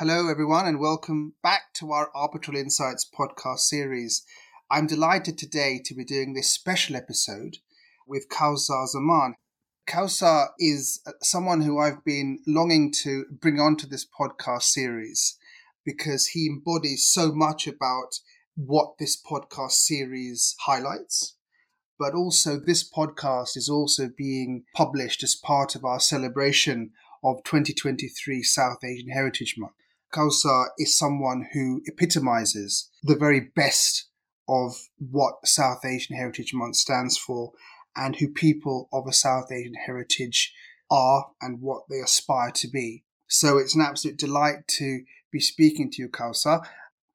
Hello, everyone, and welcome back to our Arbitral Insights podcast series. I'm delighted today to be doing this special episode with Kawsar Zaman. Kawsar is uh, someone who I've been longing to bring onto this podcast series because he embodies so much about what this podcast series highlights. But also, this podcast is also being published as part of our celebration of 2023 South Asian Heritage Month. Kawsar is someone who epitomizes the very best of what South Asian Heritage Month stands for and who people of a South Asian heritage are and what they aspire to be. So it's an absolute delight to be speaking to you, Kawsar.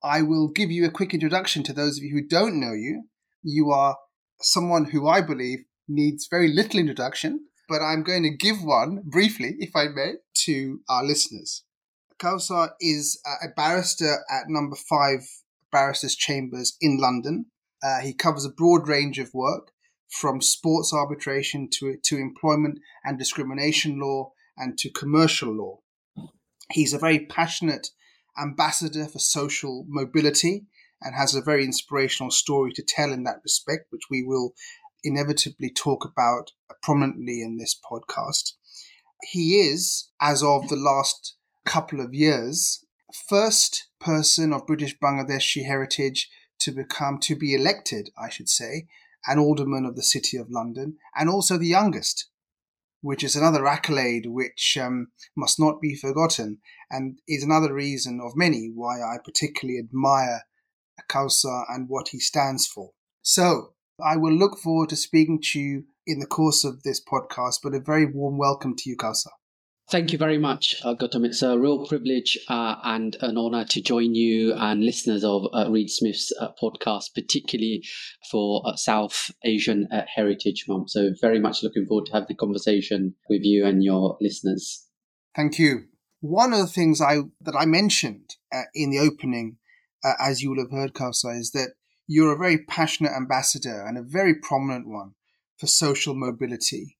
I will give you a quick introduction to those of you who don't know you. You are someone who I believe needs very little introduction, but I'm going to give one briefly, if I may, to our listeners. Kawsar is a barrister at number five Barristers Chambers in London. Uh, he covers a broad range of work, from sports arbitration to, to employment and discrimination law and to commercial law. He's a very passionate ambassador for social mobility and has a very inspirational story to tell in that respect, which we will inevitably talk about prominently in this podcast. He is, as of the last couple of years, first person of British Bangladeshi heritage to become, to be elected, I should say, an alderman of the City of London, and also the youngest, which is another accolade which um, must not be forgotten, and is another reason of many why I particularly admire Kawsar and what he stands for. So, I will look forward to speaking to you in the course of this podcast, but a very warm welcome to you, Kawsar. Thank you very much, uh, Gautam. It's a real privilege uh, and an honor to join you and listeners of uh, Reed Smith's uh, podcast, particularly for uh, South Asian uh, Heritage Month. So, very much looking forward to have the conversation with you and your listeners. Thank you. One of the things I that I mentioned in the opening, as you will have heard, Kawsar, is that you're a very passionate ambassador and a very prominent one for social mobility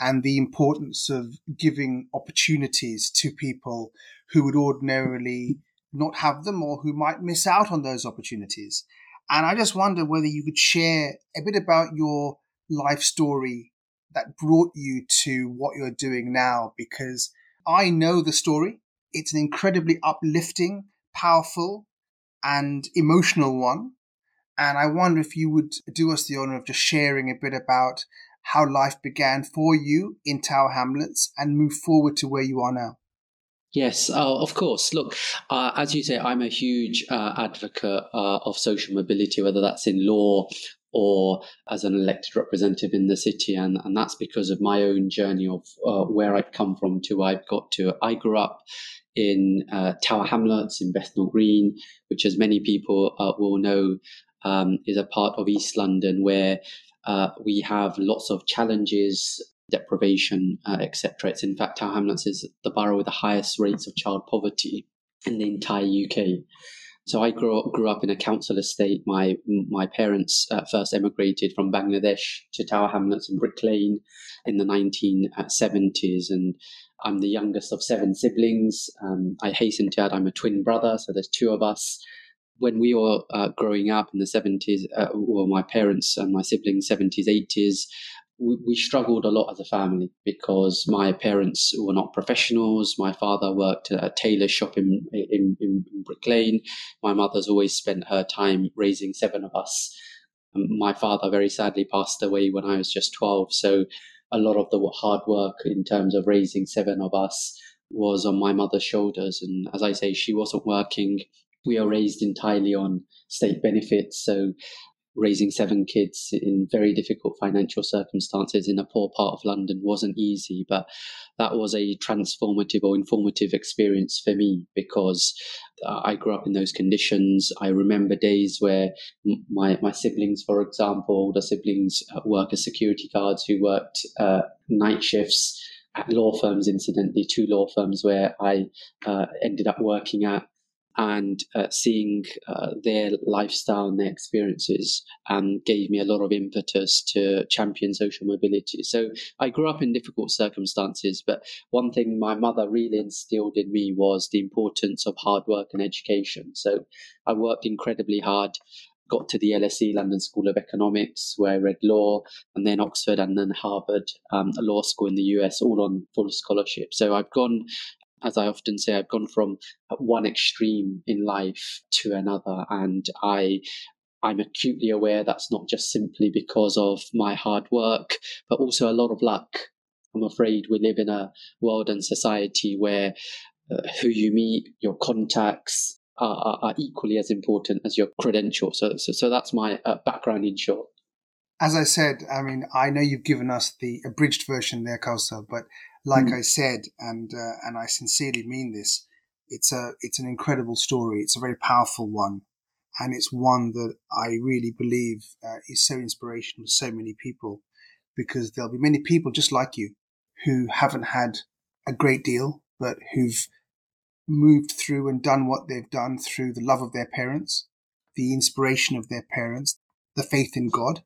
and the importance of giving opportunities to people who would ordinarily not have them or who might miss out on those opportunities. And I just wonder whether you could share a bit about your life story that brought you to what you're doing now, because I know the story. It's an incredibly uplifting, powerful, and emotional one. And I wonder if you would do us the honor of just sharing a bit about how life began for you in Tower Hamlets and move forward to where you are now. Yes, uh, of course. Look, uh, as you say, I'm a huge uh, advocate uh, of social mobility, whether that's in law or as an elected representative in the city. And, and that's because of my own journey of uh, where I've come from to where I've got to. I grew up in uh, Tower Hamlets in Bethnal Green, which, as many people will know, um, is a part of East London where uh, we have lots of challenges, deprivation, uh, etc. It's in fact Tower Hamlets is the borough with the highest rates of child poverty in the entire UK. So I grew up, grew up in a council estate. My my parents uh, first emigrated from Bangladesh to Tower Hamlets in Brick Lane in the 1970s, and I'm the youngest of seven siblings. Um, I hasten to add I'm a twin brother, so there's two of us when we were uh, growing up in the 70s, uh, well, my parents and my siblings, 70s, 80s, we, struggled a lot as a family because my parents were not professionals. My father worked at a tailor shop in, in, in Brick Lane. My mother's always spent her time raising seven of us. my father very sadly passed away when I was just 12. So a lot of the hard work in terms of raising seven of us was on my mother's shoulders. And as I say, she wasn't working we are raised entirely on state benefits. So raising seven kids in very difficult financial circumstances in a poor part of London wasn't easy, but that was a transformative or informative experience for me because uh, I grew up in those conditions. I remember days where my, my siblings, for example, the siblings uh, work as security guards who worked uh, night shifts at law firms, incidentally, two law firms where I uh, ended up working at and uh, seeing uh, their lifestyle and their experiences um, gave me a lot of impetus to champion social mobility. So I grew up in difficult circumstances, but one thing my mother really instilled in me was the importance of hard work and education. So I worked incredibly hard. Got to the LSE London School of Economics, where I read law, and then Oxford, and then Harvard um, Law School in the US, all on full scholarship. So I've gone as I often say, I've gone from one extreme in life to another, and I I'm acutely aware that's not just simply because of my hard work, but also a lot of luck. I'm afraid we live in a world and society where uh, who you meet, your contacts are, are, are, equally as important as your credentials. So, so, so that's my uh, background in short. As I said, I mean, I know you've given us the abridged version there, Kawsar, but like mm. I said, and uh, and I sincerely mean this, it's a it's an incredible story. It's a very powerful one, and it's one that I really believe uh, is so inspirational to so many people, because there'll be many people just like you who haven't had a great deal, but who've moved through and done what they've done through the love of their parents, the inspiration of their parents, the faith in God,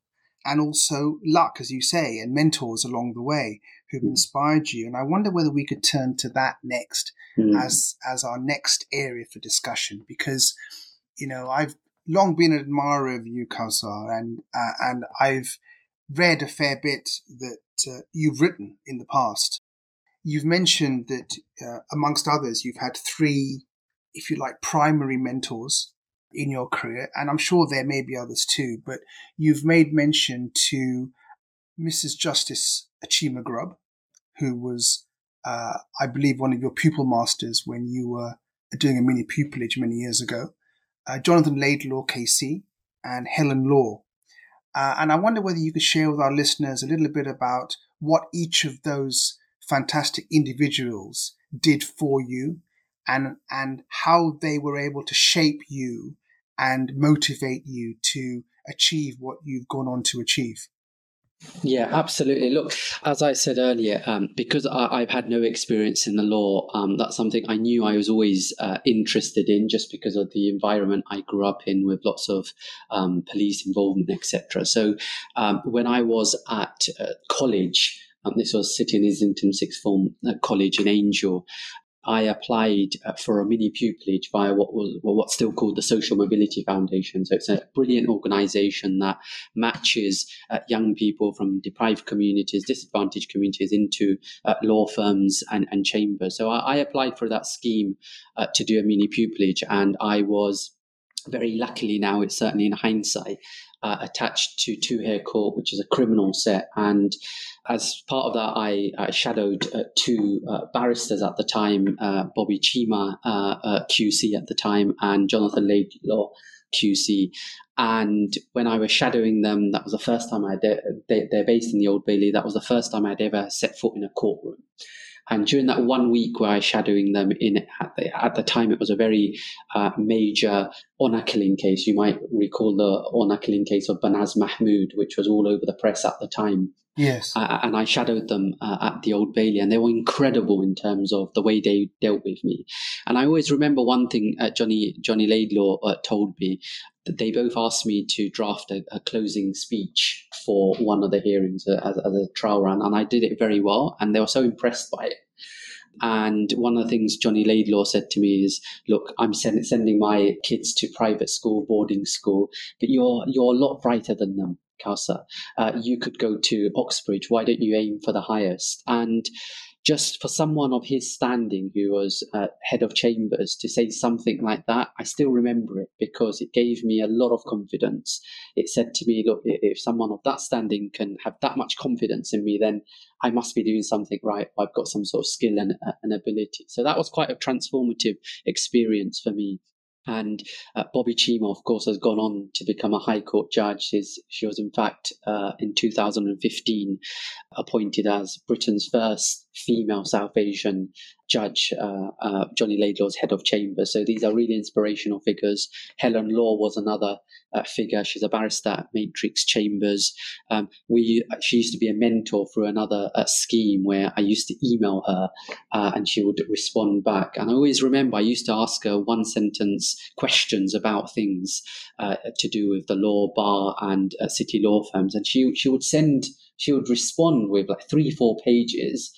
and also luck, as you say, and mentors along the way who've mm. inspired you. And I wonder whether we could turn to that next mm. as as our next area for discussion, because you know I've long been an admirer of you, Kawsar, and uh, and I've read a fair bit that uh, you've written in the past. You've mentioned that, uh, amongst others, you've had three, if you like, primary mentors in your career, and I'm sure there may be others too, but you've made mention to Mrs. Justice Cheema-Grubb, who was, uh, I believe, one of your pupil masters when you were doing a mini pupillage many years ago, uh, Jonathan Laidlaw KC, and Helen Law. Uh, and I wonder whether you could share with our listeners a little bit about what each of those fantastic individuals did for you and, and how they were able to shape you and motivate you to achieve what you've gone on to achieve. Yeah, absolutely. Look, as I said earlier, um, because I, have had no experience in the law, um, that's something I knew I was always uh, interested in, just because of the environment I grew up in, with lots of um, police involvement, etc. So, um, when I was at uh, college, um, this was City and Islington Sixth Form uh, College in Angel. I applied uh, for a mini pupillage via what was well, what's still called the Social Mobility Foundation. So it's a brilliant organisation that matches uh, young people from deprived communities, disadvantaged communities into uh, law firms and, and chambers. So I, I, applied for that scheme uh, to do a mini pupillage, and I was very luckily now, it's certainly in hindsight, uh, attached to Two Hare Court, which is a criminal set. And as part of that, I, I shadowed uh, two uh, barristers at the time, uh, Bobbie Cheema, uh, QC at the time, and Jonathan Laidlaw, QC. And when I was shadowing them, that was the first time I. They, they're based in the Old Bailey. That was the first time I'd ever set foot in a courtroom. And during that one week where I was shadowing them in at the, at the time, it was a very uh, major honor killing case. You might recall the honor killing case of Banaz Mahmood, which was all over the press at the time. Yes. Uh, and I shadowed them uh, at the Old Bailey, and they were incredible in terms of the way they dealt with me. And I always remember one thing uh, Johnny Johnny Laidlaw uh, told me that they both asked me to draft a, a closing speech for one of the hearings uh, as, as a trial run, and I did it very well, and they were so impressed by it. And one of the things Johnny Laidlaw said to me is, "Look, I'm send, sending my kids to private school, boarding school, but you're you're a lot brighter than them. Kawsar. Uh, you could go to Oxbridge. Why don't you aim for the highest? And just for someone of his standing, who was uh, head of chambers, to say something like that, I still remember it because it gave me a lot of confidence. It said to me, look, if someone of that standing can have that much confidence in me, then I must be doing something right. I've got some sort of skill and, uh, and ability. So that was quite a transformative experience for me And uh, Bobbie Cheema, of course, has gone on to become a High Court judge. She's, she was, in fact, uh, in 2015 appointed as Britain's first female South Asian judge, uh, uh, Johnny Laidlaw's head of chamber. So these are really inspirational figures. Helen Law was another uh, figure. She's a barrister at Matrix Chambers. Um, we she used to be a mentor through another uh, scheme where I used to email her uh, and she would respond back. And I always remember I used to ask her one sentence questions about things uh, to do with the law, bar, and city law firms, and she she would send she would respond with like three four pages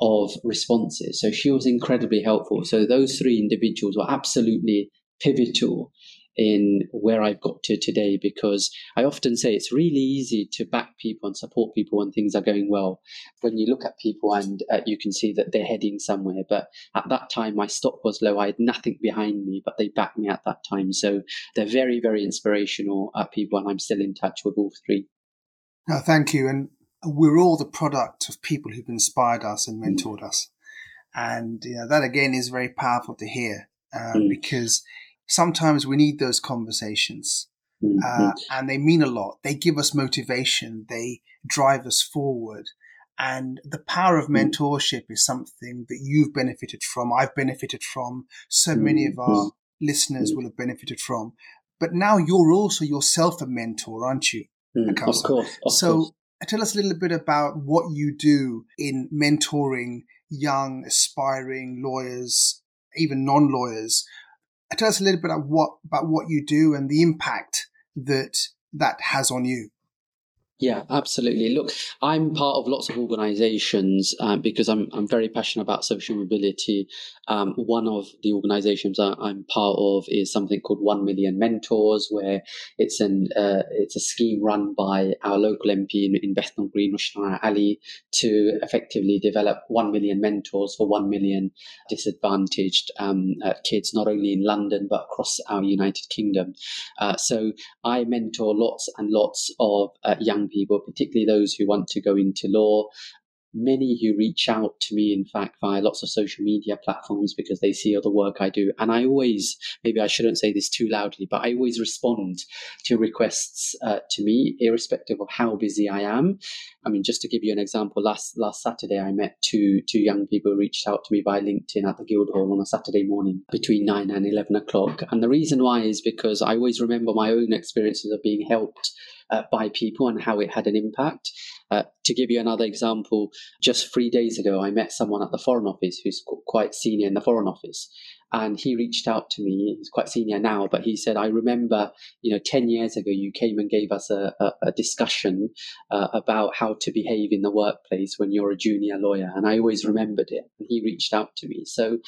of responses. So she was incredibly helpful. So those three individuals were absolutely pivotal in where I've got to today because I often say it's really easy to back people and support people when things are going well. When you look at people and uh, you can see that they're heading somewhere. But at that time, my stock was low. I had nothing behind me, but they backed me at that time. So they're very, very inspirational uh, people, and I'm still in touch with all three. No, thank you. And we're all the product of people who've inspired us and mm. mentored mm. us. And you know, that again is very powerful to hear uh, mm. because sometimes we need those conversations mm. uh, and they mean a lot. They give us motivation. They drive us forward. And the power of mm. mentorship is something that you've benefited from. I've benefited from. So many of our listeners will have benefited from. But now you're also yourself a mentor, aren't you? Mm, of course. Of so course tell us a little bit about what you do in mentoring young, aspiring lawyers, even non-lawyers. Tell us a little bit about what about what you do and the impact that that has on you. Yeah, absolutely. Look, I'm part of lots of organizations uh, because I'm, I'm very passionate about social mobility. Um, one of the organizations I'm part of is something called One Million Mentors, where it's an uh, it's a scheme run by our local MP in, in Bethnal Green, Rushanara Ali, to effectively develop one million mentors for one million disadvantaged um, uh, kids, not only in London but across our United Kingdom. Uh, so I mentor lots and lots of uh, young people, particularly those who want to go into law many who reach out to me, in fact, via lots of social media platforms because they see the work I do. And I always, maybe I shouldn't say this too loudly, but I always respond to requests uh, to me, irrespective of how busy I am. I mean, just to give you an example, last last Saturday I met two two young people who reached out to me via LinkedIn at the Guildhall on a Saturday morning between nine and eleven o'clock. And the reason why is because I always remember my own experiences of being helped uh, by people and how it had an impact. Uh, to give you another example, just three days ago, I met someone at the Foreign Office who's quite senior in the Foreign Office. And he reached out to me. He's quite senior now, but he said, I remember, you know, 10 years ago, you came and gave us a, a, a discussion uh, about how to behave in the workplace when you're a junior lawyer. And I always remembered it. And he reached out to me. So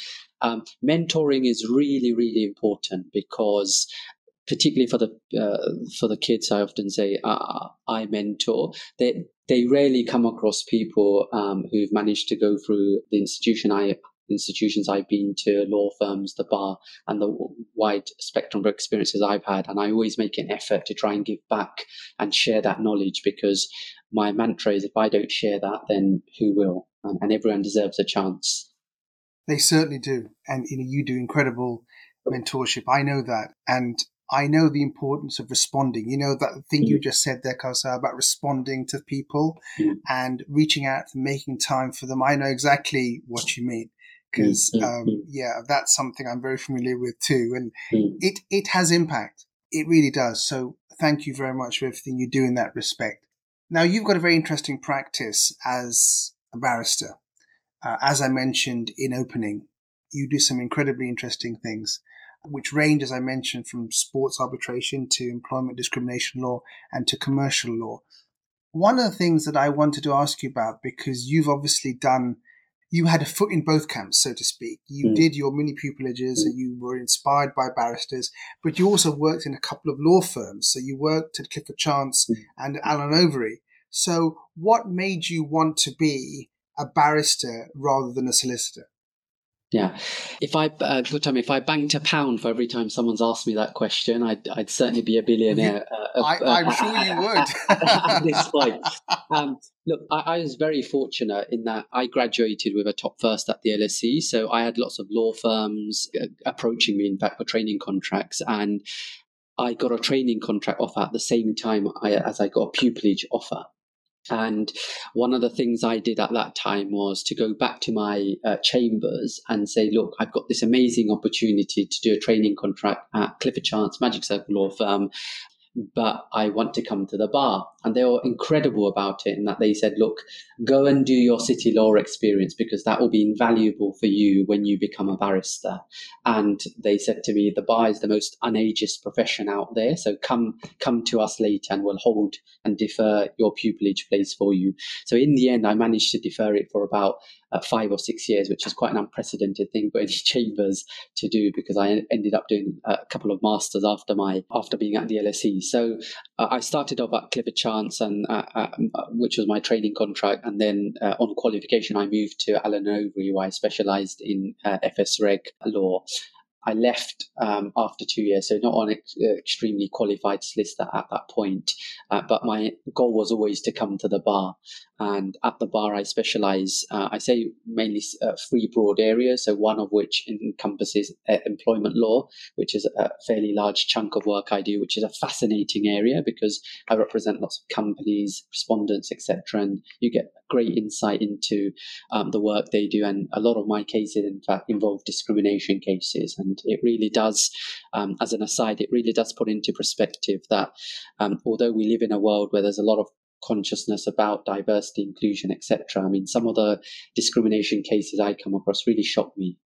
um, mentoring is really, really important because particularly for the uh, for the kids, I often say uh, I mentor. They they rarely come across people um, who've managed to go through the institution I institutions I've been to, law firms, the bar, and the wide spectrum of experiences I've had. And I always make an effort to try and give back and share that knowledge because my mantra is if I don't share that, then who will? And, and everyone deserves a chance. They certainly do. And you know, you do incredible mentorship. I know that. And I know the importance of responding. You know, that thing mm. you just said there, Kawsar, about responding to people mm. and reaching out and making time for them. I know exactly what you mean because, mm. um, yeah, that's something I'm very familiar with too. And it, it has impact. It really does. So thank you very much for everything you do in that respect. Now, you've got a very interesting practice as a barrister. Uh, as I mentioned in opening, you do some incredibly interesting things which range, as I mentioned, from sports arbitration to employment discrimination law and to commercial law. One of the things that I wanted to ask you about, because you've obviously done, you had a foot in both camps, so to speak. You mm. did your mini pupilages and you were inspired by barristers, but you also worked in a couple of law firms. So you worked at Clifford Chance mm. and Allen Overy. So what made you want to be a barrister rather than a solicitor? Yeah, if I uh, good time, if I banked a pound for every time someone's asked me that question, I'd, I'd certainly be a billionaire. Uh, I, am uh, sure you would. at this point, um, look, I, I, was very fortunate in that I graduated with a top first at the LSE, so I had lots of law firms uh, approaching me, in fact, for training contracts, and I got a training contract offer at the same time I, as I got a pupillage offer. And one of the things I did at that time was to go back to my uh, chambers and say, look, I've got this amazing opportunity to do a training contract at Clifford Chance Magic Circle Law Firm but I want to come to the bar. And they were incredible about it in that they said, look, go and do your city law experience because that will be invaluable for you when you become a barrister. And they said to me, the bar is the most unageist profession out there. So come, come to us later and we'll hold and defer your pupillage place for you. So in the end, I managed to defer it for about uh, five or six years, which is quite an unprecedented thing for any chambers to do because I ended up doing a couple of masters after my after being at the LSE. So uh, I started off at Clifford Chance, and uh, uh, which was my training contract, and then uh, on qualification I moved to Allen Overy, where I specialised in uh, FS Reg law. I left um, after two years, so not on ex- extremely qualified solicitor at that point. Uh, but my goal was always to come to the bar. And at the bar, I specialize, uh, I say mainly uh, three broad areas. So, one of which encompasses uh, employment law, which is a fairly large chunk of work I do, which is a fascinating area because I represent lots of companies, respondents, etc. And you get great insight into um, the work they do. And a lot of my cases, in fact, involve discrimination cases. And it really does, um, as an aside, it really does put into perspective that um, although we live in a world where there's a lot of consciousness about diversity, inclusion, etc. I mean, some of the discrimination cases I come across really shock me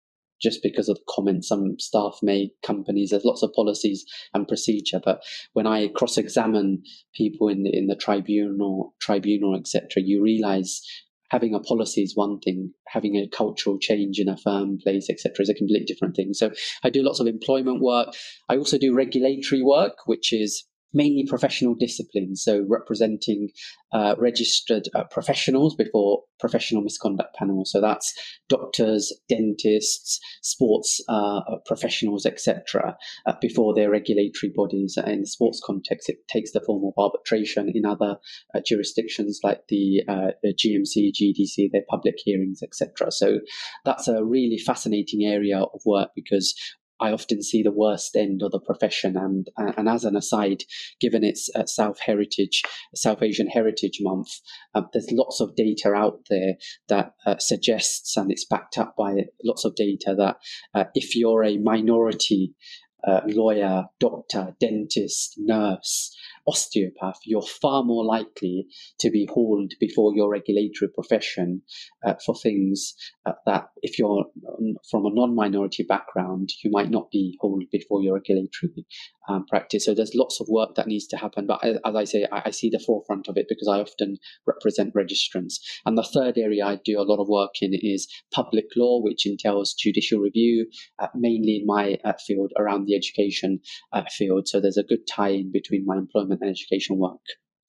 just because of the comments. Some staff made companies there's lots of policies and procedure but when i cross-examine people in the, in the tribunal tribunal etc you realize having a policy is one thing having a cultural change in a firm place etc is a completely different thing. So i do lots of employment work. I also do regulatory work which is mainly professional disciplines, so representing uh, registered uh, professionals before professional misconduct panels. So that's doctors, dentists, sports uh, professionals, etc. Uh, before their regulatory bodies. In the sports context, it takes the form of arbitration. In other uh, jurisdictions like the, uh, the GMC, GDC, their public hearings, etc. So that's a really fascinating area of work because I often see the worst end of the profession. And and as an aside, given it's uh, South Heritage, South Asian Heritage Month, uh, there's lots of data out there that uh, suggests, and it's backed up by lots of data that uh, if you're a minority uh, lawyer, doctor, dentist, nurse, osteopath, you're far more likely to be hauled before your regulatory profession uh, for things uh, that, if you're from a non minority background, you might not be hauled before your regulatory um, practice. So there's lots of work that needs to happen. But as, I say, I, I, see the forefront of it because I often represent registrants. And the third area I do a lot of work in is public law, which entails judicial review, uh, mainly in my uh, field around the education uh, field. So there's a good tie in between my employment and education work.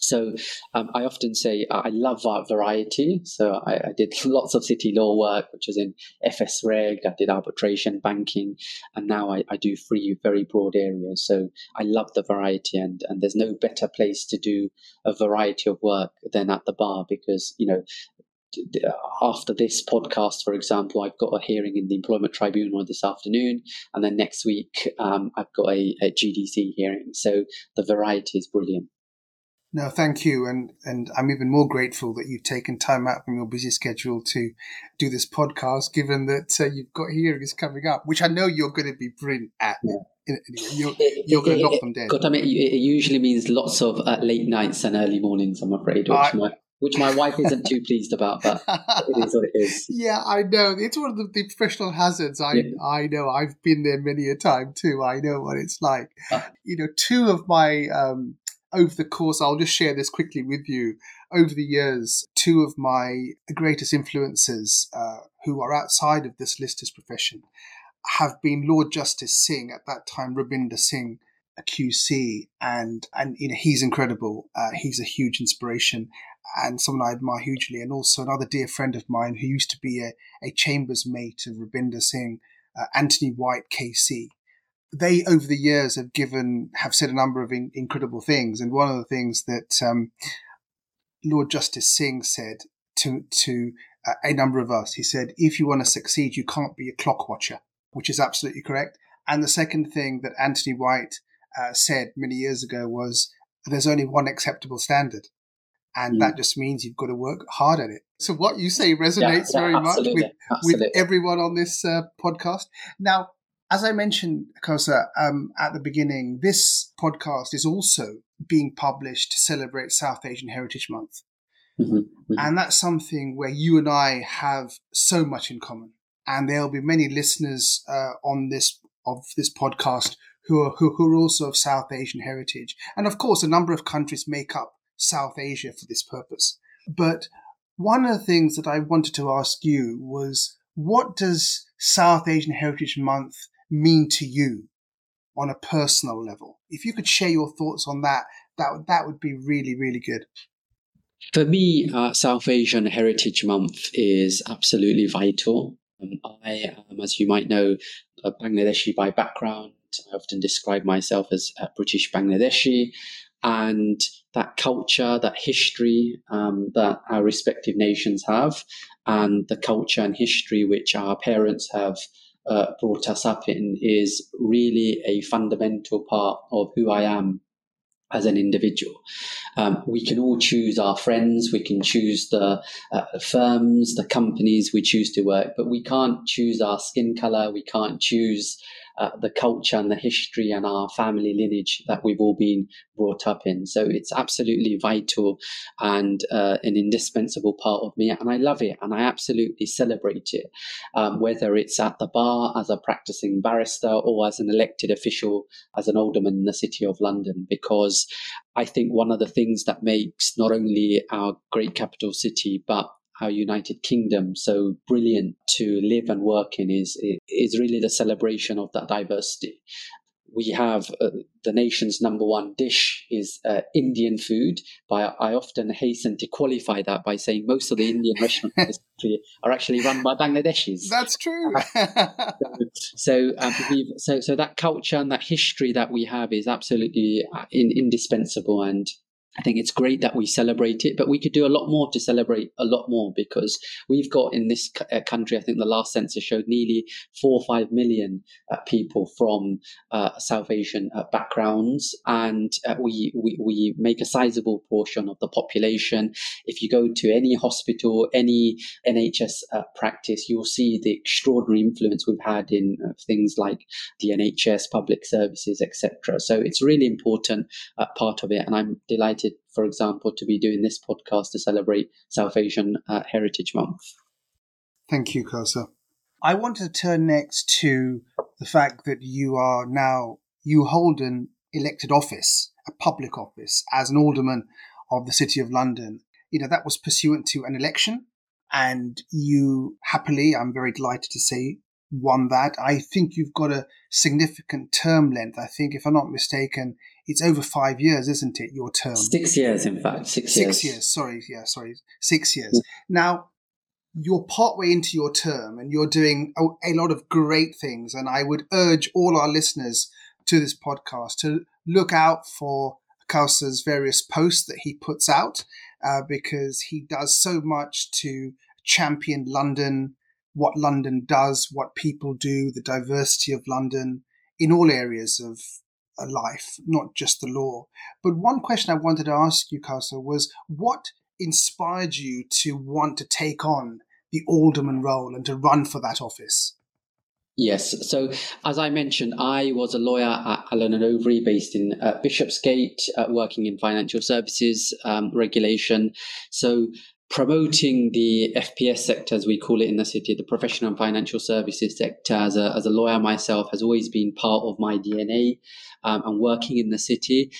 So um, I often say I love variety. So I, I, did lots of city law work, which is in FS Reg. I did arbitration, banking, and now I, I, do three very broad areas. So I love the variety, and and there's no better place to do a variety of work than at the bar because you know after this podcast, for example, I've got a hearing in the Employment Tribunal this afternoon, and then next week um, I've got a, a, GDC hearing. So the variety is brilliant. No, thank you, and and I'm even more grateful that you've taken time out from your busy schedule to do this podcast. Given that uh, you've got hearings coming up, which I know you're going to be brilliant at. Yeah. You're, you're going to knock them dead. God, I mean, it usually means lots of uh, late nights and early mornings. I'm afraid, which I, my which my wife isn't too pleased about, but it is what it is. Yeah, I know. It's one of the, the professional hazards. I yeah. I know. I've been there many a time too. I know what it's like. Uh, you know, two of my um, over the course, I'll just share this quickly with you. Over the years, two of my greatest influences uh, who are outside of this solicitor's profession have been Lord Justice Singh, at that time Rabinder Singh, a QC, and and you know he's incredible. Uh, he's a huge inspiration and someone I admire hugely, and also another dear friend of mine who used to be a, a chambers mate of Rabinder Singh, uh, Anthony White KC. They over the years have given have said a number of in, incredible things, and one of the things that um, Lord Justice Singh said to to uh, a number of us, he said, "If you want to succeed, you can't be a clock watcher," which is absolutely correct. And the second thing that Anthony White uh, said many years ago was, "There's only one acceptable standard." And mm. that just means you've got to work hard at it. So what you say resonates yeah, yeah, very much with, with everyone on this uh, podcast. Now, as I mentioned, Kawsar, um, at the beginning, this podcast is also being published to celebrate South Asian Heritage Month. Mm-hmm, mm-hmm. And that's something where you and I have so much in common. And there'll be many listeners uh, on this of this podcast who are, who, who are also of South Asian heritage. And of course, a number of countries make up South Asia for this purpose. But one of the things that I wanted to ask you was what does South Asian Heritage Month mean to you on a personal level? If you could share your thoughts on that, that would, that would be really, really good. For me, uh, South Asian Heritage Month is absolutely vital. Um, I am, as you might know, a Bangladeshi by background. I often describe myself as a British Bangladeshi and that culture, that history um, that our respective nations have, and the culture and history which our parents have uh, brought us up in is really a fundamental part of who I am as an individual. Um, we can all choose our friends, we can choose the uh, firms, the companies we choose to work, but we can't choose our skin color, we can't choose uh, the culture and the history and our family lineage that we've all been brought up in. So it's absolutely vital and uh, an indispensable part of me. And I love it and I absolutely celebrate it, um, whether it's at the bar as a practicing barrister or as an elected official, as an alderman in the City of London, because I think one of the things that makes not only our great capital city, but our United Kingdom so brilliant to live and work in is is really the celebration of that diversity. We have uh, the nation's number one dish is uh, Indian food. But I often hasten to qualify that by saying most of the Indian restaurants in this country are actually run by Bangladeshis. That's true. so, um, so, so that culture and that history that we have is absolutely uh, in, indispensable and I think it's great that we celebrate it, but we could do a lot more to celebrate a lot more because we've got in this uh, country, I think the last census showed nearly four or five million uh, people from uh, South Asian uh, backgrounds, and uh, we, we, we make a sizable portion of the population. If you go to any hospital, any NHS uh, practice, you'll see the extraordinary influence we've had in things like the NHS, public services, etc. So it's really important part of it, and I'm delighted delighted, for example, to be doing this podcast to celebrate South Asian uh, Heritage Month. Thank you, Kawsar. I want to turn next to the fact that you are now, you hold an elected office, a public office, as an alderman of the City of London. You know, that was pursuant to an election, and you happily, I'm very delighted to say, won that. I think you've got a significant term length. I think, if I'm not mistaken, it's over five years, isn't it? Your term. Six years, in fact. Six, six years. years. Sorry, yeah, sorry, six years. Now, you're partway into your term, and you're doing a, a lot of great things. And I would urge all our listeners to this podcast to look out for Kawsar's various posts that he puts out, uh, because he does so much to champion London, what London does, what people do, the diversity of London in all areas of life, not just the law. But one question I wanted to ask you, Kawsar, was what inspired you to want to take on the alderman role and to run for that office? Yes. So, as I mentioned, I was a lawyer at Allen and Overy, based in uh, Bishopsgate, uh, working in financial services um, regulation. So, promoting the FPS sector, as we call it in the city, the professional and financial services sector, as a, as a lawyer myself, has always been part of my DNA um, and working in the city.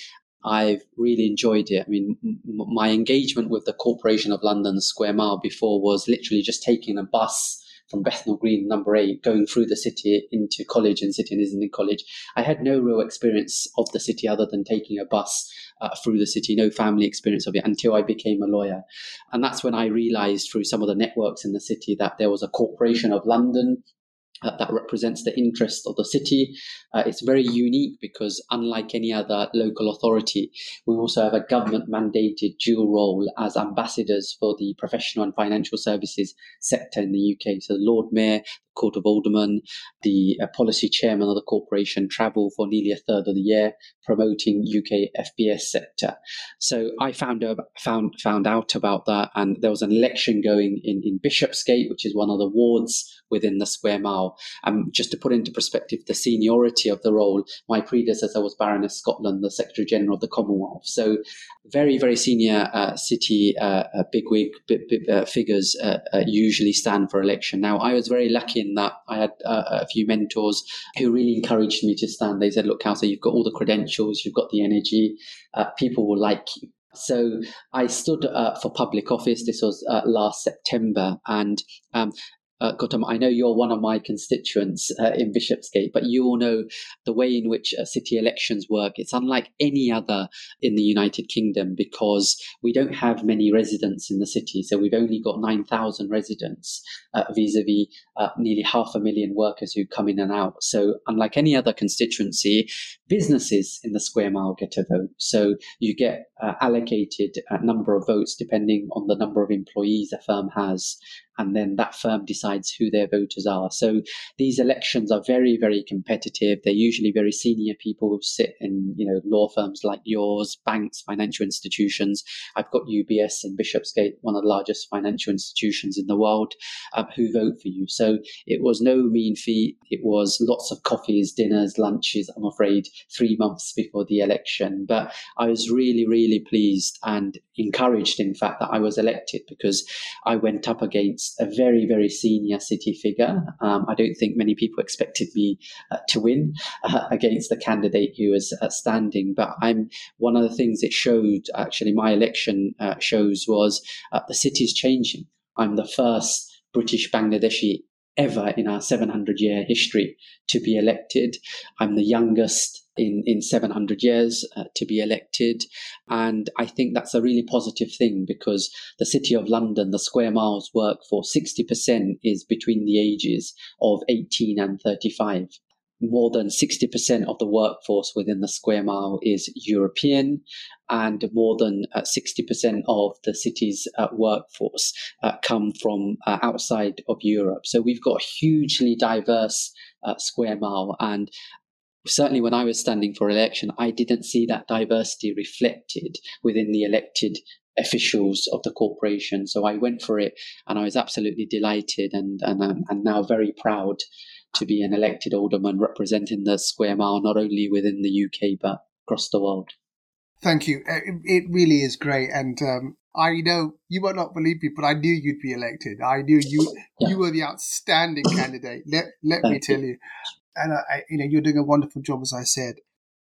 I've really enjoyed it. I mean, m- my engagement with the Corporation of London Square Mile before was literally just taking a bus from Bethnal Green, number eight, going through the city into college and City and Islington College. I had no real experience of the city other than taking a bus uh, through the city, no family experience of it until I became a lawyer. And that's when I realized through some of the networks in the city that there was a corporation of London uh, that represents the interest of the city. Uh, it's very unique because, unlike any other local authority, we also have a government mandated dual role as ambassadors for the professional and financial services sector in the UK. So, Lord Mayor, Court of Aldermen, the uh, policy chairman of the corporation, travel for nearly a third of the year, promoting UK FPS sector. So I found out, found found out about that, and there was an election going in in Bishopsgate, which is one of the wards within the Square Mile. Um, just to put into perspective the seniority of the role, my predecessor was Baroness Scotland, the Secretary General of the Commonwealth. So very very senior uh, city uh, uh bigwig uh, figures uh, uh, usually stand for election. Now I was very lucky in that I had uh, a few mentors who really encouraged me to stand. They said, "Look, Kawsar, you've got all the credentials, you've got the energy. Uh, people will like you." So I stood uh, for public office. This was uh, last September, and um, uh, Gautam, I know you're one of my constituents uh, in Bishopsgate, but you all know the way in which uh, city elections work. It's unlike any other in the United Kingdom because we don't have many residents in the city. So we've only got 9,000 residents vis a vis nearly half a million workers who come in and out. So unlike any other constituency, businesses in the square mile get a vote. So you get uh, allocated a number of votes depending on the number of employees a firm has and then that firm decides who their voters are. So these elections are very, very competitive. They're usually very senior people who sit in, you know, law firms like yours, banks, financial institutions. I've got UBS in Bishopsgate, one of the largest financial institutions in the world, um, who vote for you. So it was no mean feat. It was lots of coffees, dinners, lunches, I'm afraid, three months before the election. But I was really, really pleased and encouraged, in fact, that I was elected because I went up against a very, very senior city figure. Um, I don't think many people expected me uh, to win uh, against the candidate who was uh, standing. But I'm one of the things it showed, actually, my election uh, shows was uh, the city is changing. I'm the first British Bangladeshi ever in our 700 year history to be elected. I'm the youngest in, in 700 years uh, to be elected. And I think that's a really positive thing because the City of London, the square miles work for 60% is between the ages of 18 and 35 more than 60% of the workforce within the square mile is European, and more than uh, 60% of the city's uh, workforce uh, come from uh, outside of Europe. So we've got a hugely diverse uh, square mile, and certainly when I was standing for election, I didn't see that diversity reflected within the elected officials of the corporation. So I went for it and I was absolutely delighted and, and, um, and now very proud to be an elected alderman representing the square mile, not only within the UK, but across the world. Thank you. Uh, it really is great. And um, I know you might not believe me, but I knew you'd be elected. I knew you yeah. you were the outstanding candidate. Let let me tell you. And I, you know you're doing a wonderful job, as I said.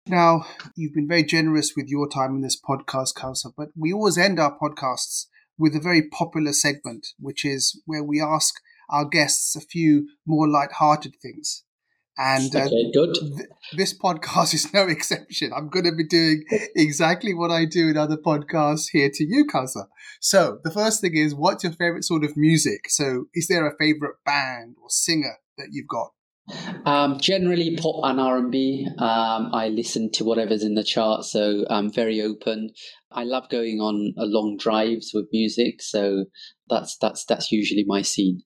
Now you've been very generous with your time in this podcast, Kawsar, but we always end our podcasts with a very popular segment, which is where we ask our guests a few more light-hearted things. And uh, okay, good. Th- this podcast is no exception. I'm going to be doing exactly what I do in other podcasts here to you, Kawsar. So the first thing is, what's your favorite sort of music? So is there a favorite band or singer that you've got? Um, generally pop and R&B. Um, I listen to whatever's in the chart, so I'm very open. I love going on long drives with music, so that's that's that's usually my scene.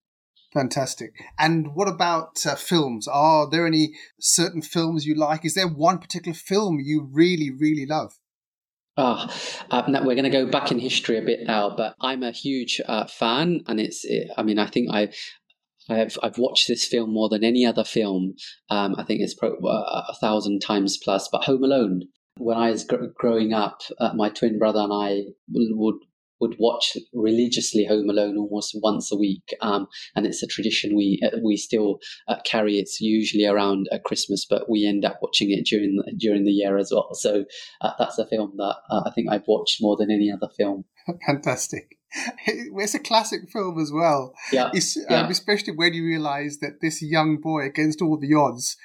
Fantastic. And what about uh, films? Are there any certain films you like? Is there one particular film you really, really love? Ah, oh, uh, we're going to go back in history a bit now, but I'm a huge uh, fan, and it's. It, I mean, I think I I've I've watched this film more than any other film. Um, I think it's uh, a thousand times plus. But Home Alone. When I was gr- growing up, uh, my twin brother and I would would watch religiously Home Alone almost once a week, um, and it's a tradition we uh, we still uh, carry. It's usually around uh, Christmas, but we end up watching it during during the year as well. So uh, that's a film that uh, I think I've watched more than any other film. Fantastic. it's a classic film as well. Yeah, yeah. Um, especially when you realise that this young boy, against all the odds,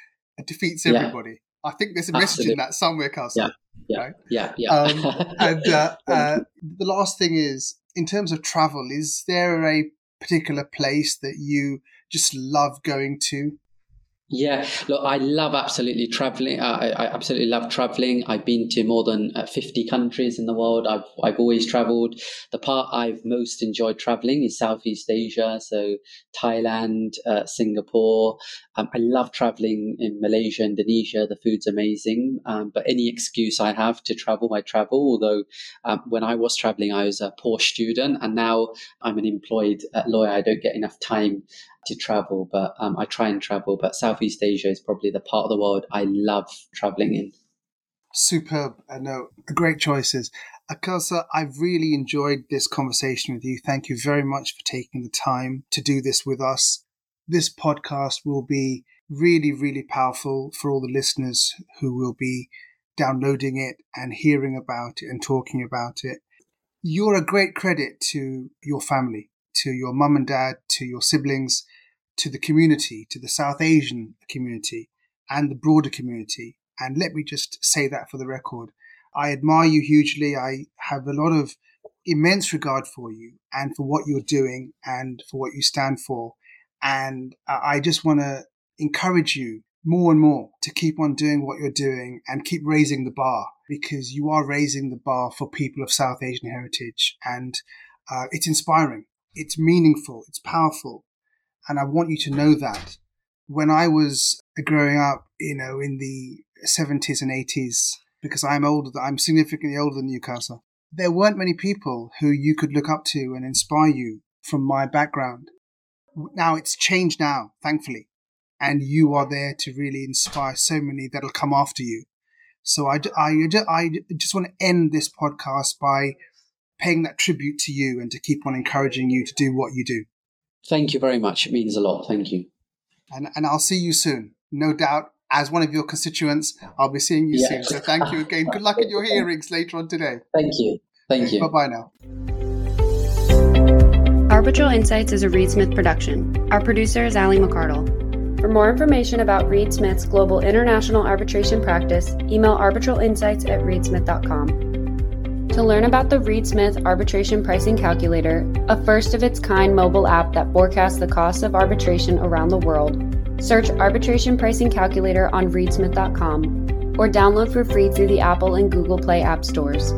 defeats everybody. Yeah. I think there's a message in that somewhere, Carson. Yeah, yeah, right? yeah, yeah. Um, and uh, uh, the last thing is, in terms of travel, is there a particular place that you just love going to? Yeah, look, I love absolutely traveling. I, I absolutely love traveling. I've been to more than uh, 50 countries in the world. I've, I've always traveled. The part I've most enjoyed traveling is Southeast Asia. So Thailand, uh, Singapore. Um, I love traveling in Malaysia, Indonesia. The food's amazing. Um, but any excuse I have to travel, I travel. Although um, when I was traveling, I was a poor student and now I'm an employed uh, lawyer. I don't get enough time to travel, but um, I try and travel. But Southeast Asia is probably the part of the world I love traveling in. Superb. I know. Great choices. Kawsar, I've really enjoyed this conversation with you. Thank you very much for taking the time to do this with us. This podcast will be really, really powerful for all the listeners who will be downloading it and hearing about it and talking about it. You're a great credit to your family to your mum and dad, to your siblings, to the community, to the South Asian community and the broader community. And let me just say that for the record. I admire you hugely. I have a lot of immense regard for you and for what you're doing and for what you stand for. And I just want to encourage you more and more to keep on doing what you're doing and keep raising the bar because you are raising the bar for people of South Asian heritage and uh, it's inspiring it's meaningful, it's powerful. And I want you to know that. When I was uh, growing up, you know, in the 70s and 80s, because I'm older, I'm significantly older than Newcastle, there weren't many people who you could look up to and inspire you from my background. Now it's changed now, thankfully. And you are there to really inspire so many that'll come after you. So I, I, I just want to end this podcast by paying that tribute to you and to keep on encouraging you to do what you do. Thank you very much. It means a lot. Thank you. And, and I'll see you soon. No doubt, as one of your constituents, I'll be seeing you soon. So thank you again. Good luck in your hearings later on today. Thank you. Thank you. Bye bye now. Arbitral Insights is a Reed Smith production. Our producer is Ali McCardle. For more information about Reed Smith's global international arbitration practice, email arbitralinsights at reedsmith.com. To learn about the Reed Smith Arbitration Pricing Calculator, a first of its kind mobile app that forecasts the costs of arbitration around the world, search Arbitration Pricing Calculator on reedsmith.com or download for free through the Apple and Google Play app stores.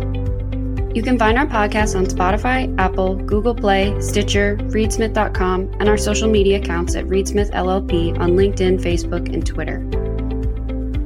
You can find our podcast on Spotify, Apple, Google Play, Stitcher, reedsmith.com, and our social media accounts at Reedsmith LLP on LinkedIn, Facebook, and Twitter.